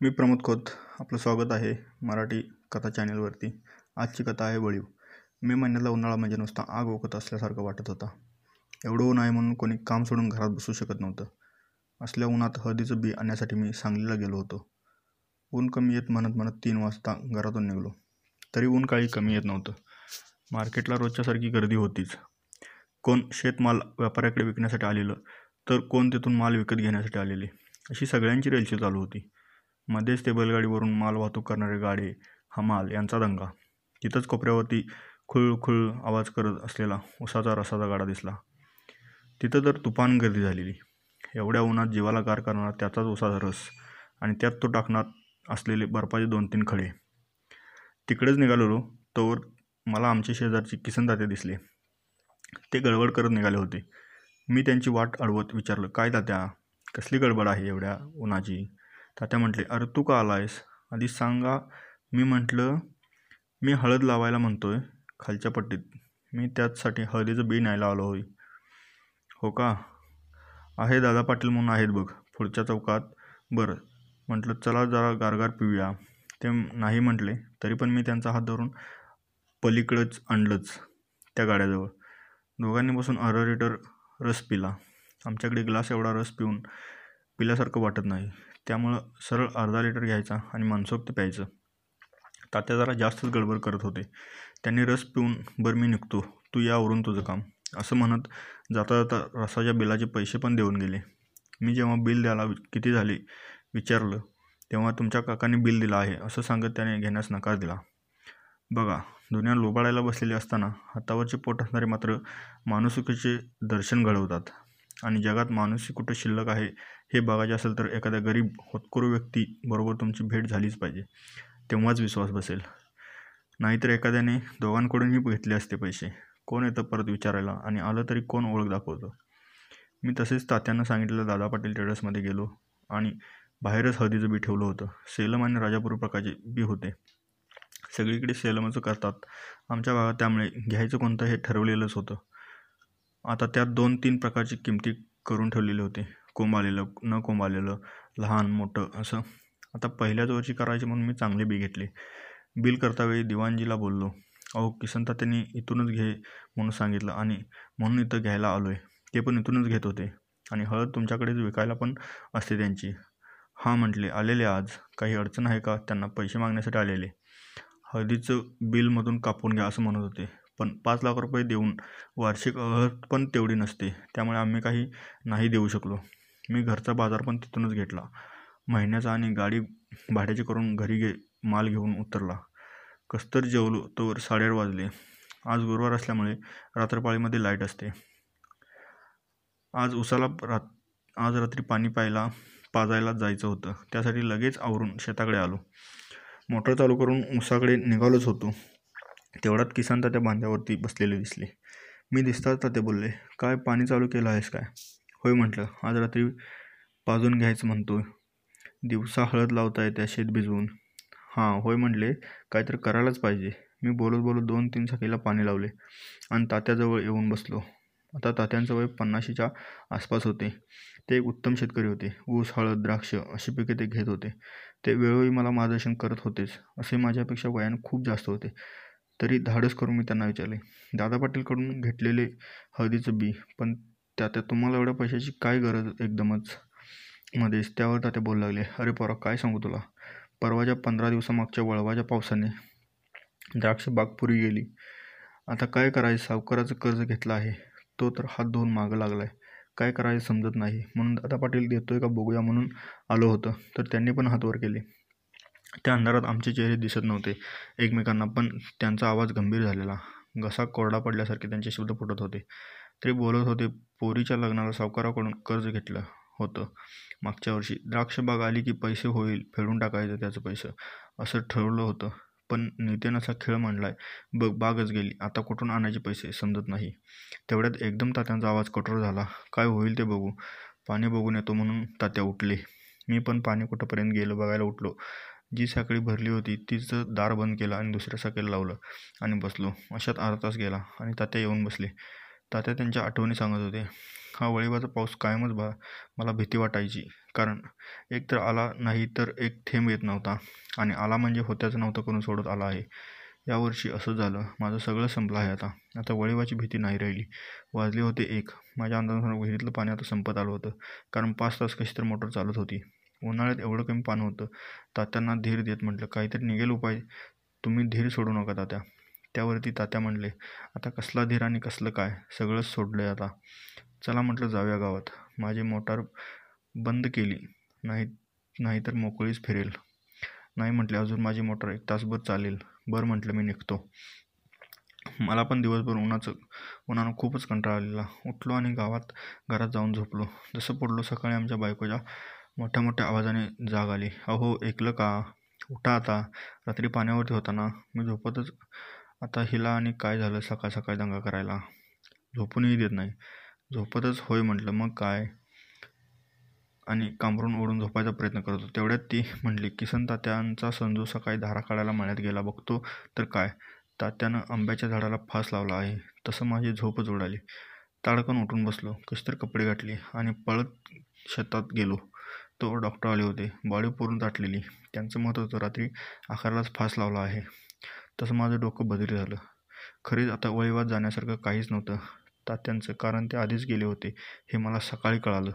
मी प्रमोद खोत. आपलं स्वागत आहे मराठी कथा चॅनलवरती. आजची कथा आहे वळीव. मे महिन्यातला उन्हाळा म्हणजे नुसता आग ओकत असल्यासारखं वाटत होता. एवढं ऊन आहे म्हणून कोणी काम सोडून घरात बसू शकत नव्हतं. असल्या उन्हात हळदीचं बी आणण्यासाठी मी सांगलीला गेलो होतो. ऊन कमी येत म्हणत म्हणत तीन वाजता घरातून निघलो. तरी ऊन काही कमी येत नव्हतं. मार्केटला रोजच्यासारखी गर्दी होतीच. कोण शेतमाल व्यापाऱ्याकडे विकण्यासाठी आलेलं तर कोण तिथून माल विकत घेण्यासाठी आलेले अशी सगळ्यांची रेलचेल चालू होती. मध्येच ते बैलगाडीवरून माल वाहतूक करणारे गाडे हमाल यांचा दंगा. तिथंच कोपऱ्यावरती खुळखुळ आवाज करत असलेला उसाचा रसाचा गाडा दिसला. तिथं तर तुफान गर्दी झालेली. एवढ्या उन्हात जीवाला गार करणार त्याचाच उसाचा रस आणि त्यात तो टाकणार असलेले बर्फाचे दोन तीन खडे. तिकडेच निघालेलो तोवर मला आमचे शेजारचे किसन दाते दिसले. ते गडबड करत निघाले होते. मी त्यांची वाट अडवत विचारलं काय तात्या कसली गडबड आहे एवढ्या उन्हाची? तात्या म्हटले अरे तू का आला आहेस आधी सांगा मी म्हटलं मी हळद लावायला म्हणतो आहे खालच्या पट्टीत. मी त्याचसाठी हळदीचं बी न्यायला आलो होई हो का? आहे दादा पाटील म्हणून आहेत बघ पुढच्या चौकात. बरं. म्हटलं चला जरा गारगार पिऊया. ते नाही म्हटले तरी पण मी त्यांचा हात धरून पलीकडंच आणलंच त्या गाड्याजवळ. दोघांनी बसून अर्धा लिटर रस पिला. आमच्याकडे ग्लास एवढा रस पिऊन पिल्यासारखं वाटत नाही. त्यामुळं सरळ अर्धा लिटर घ्यायचा आणि मनसोक्त प्यायचं. तात्या जरा जास्तच गडबड करत होते. त्यांनी रस पिऊन बरं मी निघतो. तू यावरून तुझं काम. असं म्हणत जाता जाता रसाच्या बिलाचे पैसे पण देऊन गेले. मी जेव्हा बिल द्यायला किती झाले विचारलं तेव्हा तुमच्या काकाने बिल दिलं आहे असं सांगत त्याने घेण्यास नकार दिला. बघा दुनिया लोबाडायला बसलेली असताना हातावरचे पोट असणारे मात्र माणुसुकीचे दर्शन घडवतात. आणि जगात माणूस कुठं शिल्लक आहे हे बघायचे असेल तर एखाद्या गरीब होतकरू व्यक्तीबरोबर तुमची भेट झालीच पाहिजे. तेव्हाच विश्वास बसेल. नाहीतर एखाद्याने दोघांकडूनही घेतले असते पैसे. कोण येतं परत विचारायला आणि आलं तरी कोण ओळख दाखवतं? मी तसेच तात्यांना सांगितलेलं दादा पाटील ट्रेडर्समध्ये गेलो आणि बाहेरच हळदीचं बी ठेवलं होतं. सेलम आणि राजापूर प्रकारचे बी होते. सगळीकडे सेलमचं करतात. आमच्या भागात त्यामुळे घ्यायचं कोणतं हे ठरवलेलंच होतं. आता त्यात दोन तीन प्रकारची किमती करून ठेवलेले होते. कोंबालेलं न कोंबालेलं लहान मोठं असं. आता पहिल्याच वर्षी करायचे म्हणून मी चांगले बी घेतले. बिल करतावेळी दिवाणजीला बोललो. अहो किसनता त्यांनी इथूनच घे म्हणून सांगितलं आणि म्हणून इथं घ्यायला आलो आहे ते पण इथूनच घेत होते. आणि हळद तुमच्याकडेच विकायला पण असते त्यांची. हां म्हटले आलेले आज. काही अडचण आहे का? त्यांना पैसे मागण्यासाठी आलेले. हळदीचं बिलमधून कापून घ्या असं म्हणत होते. पण पाच लाख रुपये देऊन वार्षिक अहत पण तेवढी नसते. त्यामुळे आम्ही काही नाही देऊ शकलो. मी घरचा बाजार पण तिथूनच घेतला. महिन्याचा आणि गाडी भाड्याची करून घरी गे माल घेऊन उतरला. कस्तर जेवलो तोवर साडेआठ वाजले. आज गुरुवार असल्यामुळे रात्रपाळीमध्ये लाइट असते. आज उसाला रात आज रात्री पाणी प्यायला पाजायला जायचं होतं. त्यासाठी लगेच आवरून शेताकडे आलो. मोटर चालू करून उसाकडे निघालोच होतो. तेवढ्यात किसान त्या बांध्यावरती बसलेले दिसले. मी दिसताच ते बोलले. काय पाणी चालू केलं आहेस काय? होय म्हटलं. आज रात्री पाजून घ्यायचं म्हणतो दिवसा हळद लावता येते शेत भिजवून. हां होय म्हटले. काहीतरी करायलाच पाहिजे. मी बोलत बोलत दोन तीन सखीला पाणी लावले आणि तात्याजवळ येऊन बसलो. आता तात्यांचं वय पन्नाशीच्या आसपास होते. ते एक उत्तम शेतकरी होते. ऊस हळद द्राक्ष अशी पिके ते घेत होते. ते वेळोवेळी मला मार्गदर्शन करत होतेच. असे माझ्यापेक्षा वयाने खूप जास्त होते. तरी धाडस करून मी त्यांना विचारले. दादा पाटीलकडून घेतलेले हळदीचं बी पण त्या तुम्हाला एवढ्या पैशाची काय गरज एकदमच? मध्येच त्यावर तात्या बोलू लागले. अरे पोरा काय सांगू तुला? परवाच्या पंधरा दिवसामागच्या वळवाच्या पावसाने द्राक्ष बाग पुरी गेली. आता काय करायचं? सावकाराचं कर्ज घेतलं आहे. तो तर हात धुवून मागं लागला आहे काय करायचं समजत नाही. म्हणून दादा पाटील देतोय का बघूया म्हणून आलो होतं. तर त्यांनी पण हात वर केले. त्या अंधारात आमचे चेहरे दिसत नव्हते. एकमेकांना पण त्यांचा आवाज गंभीर झालेला. घसा कोरडा पडल्यासारखे त्यांचे शब्द फुटत होते. ते बोलत होते पोरीच्या लग्नाला सावकाराकडून कर्ज घेतलं होतं. मागच्या वर्षी द्राक्ष बाग आली की पैसे होईल फेडून टाकायचं त्याचं पैसे. असं ठरवलं होतं. पण नेत्यानं असा खेळ मांडलाय बघ बागच गेली आता कुठून आणायचे पैसे समजत नाही. तेवढ्यात एकदम तात्यांचा आवाज कठोर झाला. काय होईल ते बघू. पाणी बघून येतो म्हणून तात्या उठले. मी पण पाणी कुठंपर्यंत गेलं बघायला उठलो. जी साखळी भरली होती तिचं दार बंद केलं आणि दुसऱ्या साखळीला लावलं आणि बसलो. अशात अर्धा तास गेला आणि तात्या येऊन बसले. तात्या त्यांच्या आठवणी सांगत होते हा वळिवाचा पाऊस कायमच बा मला भीती वाटायची. कारण एक तर आला नाही तर एक थेंब येत नव्हता आणि आला म्हणजे होत्याचं नव्हतं करून सोडत आला आहे. यावर्षी असं झालं. माझं सगळं संपलं आहे आता. आता वळिवाची भीती नाही राहिली. वाजले होते एक. माझ्या अंदाजानुसार विहिरीतलं पाणी आता संपत आलं होतं. कारण पाच तास कशी तर मोटर चालत होती. उन्हाळ्यात एवढं कमी पानं होतं. तात्यांना धीर देत म्हटलं काहीतरी निघेल उपाय. तुम्ही धीर सोडू नका तात्या. त्यावरती तात्या म्हणले आता कसला धीर आणि कसलं काय? सगळंच सोडलं आहे आता. चला म्हटलं जाऊया गावात. माझी मोटार बंद केली. नाही नाहीतर मोकळीच फिरेल. नाही म्हटले अजून माझी मोटार एक तासभर चालेल. बरं म्हटलं मी निघतो. मला पण दिवसभर उन्हाचं उन्हानं खूपच कंटाळा आलेला. उठलो आणि गावात घरात जाऊन झोपलो. जसं पडलो सकाळी आमच्या बायकोच्या मोठ्या मोठ्या आवाजाने जाग आली. अहो ऐकलं का? उठा आता. रात्री पाण्यावरती होता ना मी झोपतच आता हिला आणि काय झालं सकाळ सकाळी दंगा करायला? झोपूनही देत नाही. झोपतच होय म्हटलं मग काय? आणि कांबरून ओढून झोपायचा प्रयत्न करतो तेवढ्यात ती म्हटली किसन तात्यांचा संजू सकाळी धारा काढायला मळ्यात गेला. बघतो तर काय? तात्यानं आंब्याच्या झाडाला फास लावला आहे. तसं माझी झोपच उडाली. ताडकन उठून बसलो. कशी तर कपडे घातले आणि पळत शेतात गेलो. तो डॉक्टर आले होते. बॉडी पूर्ण ताटलेली त्यांचं मत होतं रात्री आकारालाच फास लावला आहे. तसं माझं डोकं बदल झालं. खरीच आता वळीवाद जाण्यासारखं काहीच नव्हतं. तात्यांचं कारण ते आधीच गेले होते हे मला सकाळी कळालं.